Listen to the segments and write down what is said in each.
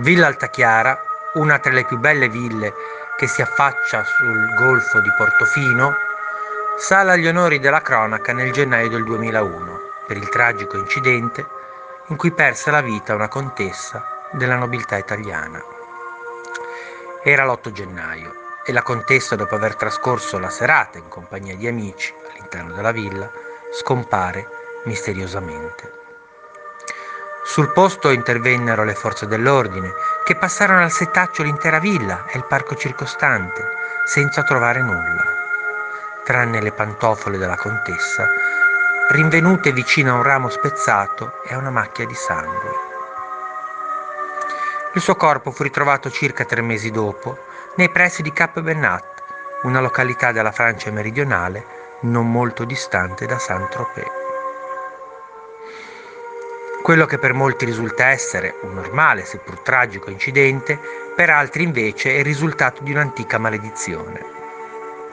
Villa Altachiara, una tra le più belle ville che si affaccia sul golfo di Portofino, sale agli onori della cronaca nel gennaio del 2001 per il tragico incidente in cui perse la vita una contessa della nobiltà italiana. Era l'8 gennaio e la contessa, dopo aver trascorso la serata in compagnia di amici all'interno della villa, scompare misteriosamente. Sul posto intervennero le forze dell'ordine, che passarono al setaccio l'intera villa e il parco circostante, senza trovare nulla, tranne le pantofole della contessa, rinvenute vicino a un ramo spezzato e a una macchia di sangue. Il suo corpo fu ritrovato circa tre mesi dopo nei pressi di Cap Bernat, una località della Francia meridionale non molto distante da Saint-Tropez. Quello che per molti risulta essere un normale, seppur tragico incidente, per altri invece è il risultato di un'antica maledizione.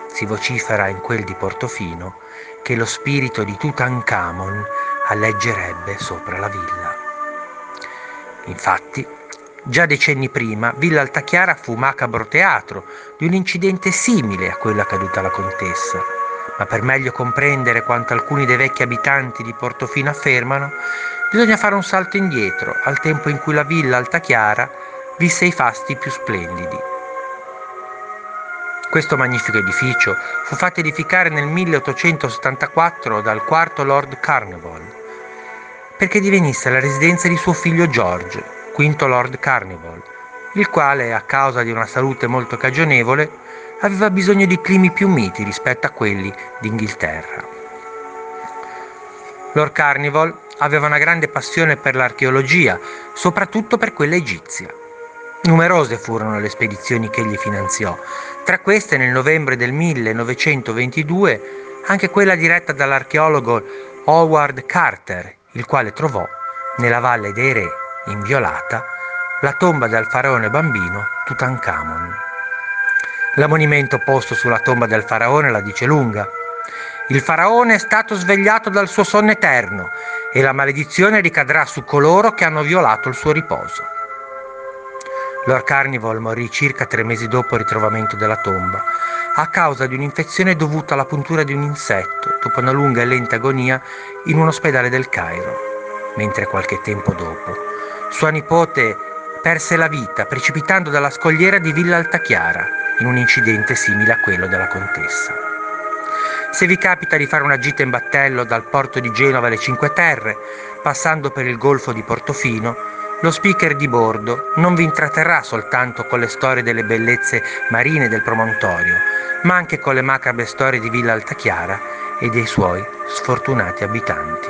Si vocifera in quel di Portofino che lo spirito di Tutankhamon alleggerebbe sopra la villa. Infatti, già decenni prima, Villa Altachiara fu macabro teatro di un incidente simile a quello accaduto alla contessa, ma per meglio comprendere quanto alcuni dei vecchi abitanti di Portofino affermano, Bisogna fare un salto indietro, al tempo in cui la villa Altachiara visse i fasti più splendidi. Questo magnifico edificio fu fatto edificare nel 1874 dal quarto Lord Carnival, perché divenisse la residenza di suo figlio George, quinto Lord Carnival, il quale, a causa di una salute molto cagionevole, aveva bisogno di climi più miti rispetto a quelli d'Inghilterra. Lord Carnival aveva una grande passione per l'archeologia, soprattutto per quella egizia. Numerose furono le spedizioni che egli finanziò, tra queste nel novembre del 1922 anche quella diretta dall'archeologo Howard Carter, il quale trovò, nella Valle dei Re, inviolata, la tomba del faraone bambino Tutankhamon. L'ammonimento posto sulla tomba del faraone la dice lunga. Il faraone è stato svegliato dal suo sonno eterno e la maledizione ricadrà su coloro che hanno violato il suo riposo. Lord Carnival morì circa tre mesi dopo il ritrovamento della tomba, a causa di un'infezione dovuta alla puntura di un insetto, dopo una lunga e lenta agonia in un ospedale del Cairo, mentre qualche tempo dopo sua nipote perse la vita precipitando dalla scogliera di Villa Altachiara in un incidente simile a quello della contessa. Se vi capita di fare una gita in battello dal porto di Genova alle Cinque Terre, passando per il golfo di Portofino, lo speaker di bordo non vi intratterrà soltanto con le storie delle bellezze marine del promontorio, ma anche con le macabre storie di Villa Altachiara e dei suoi sfortunati abitanti.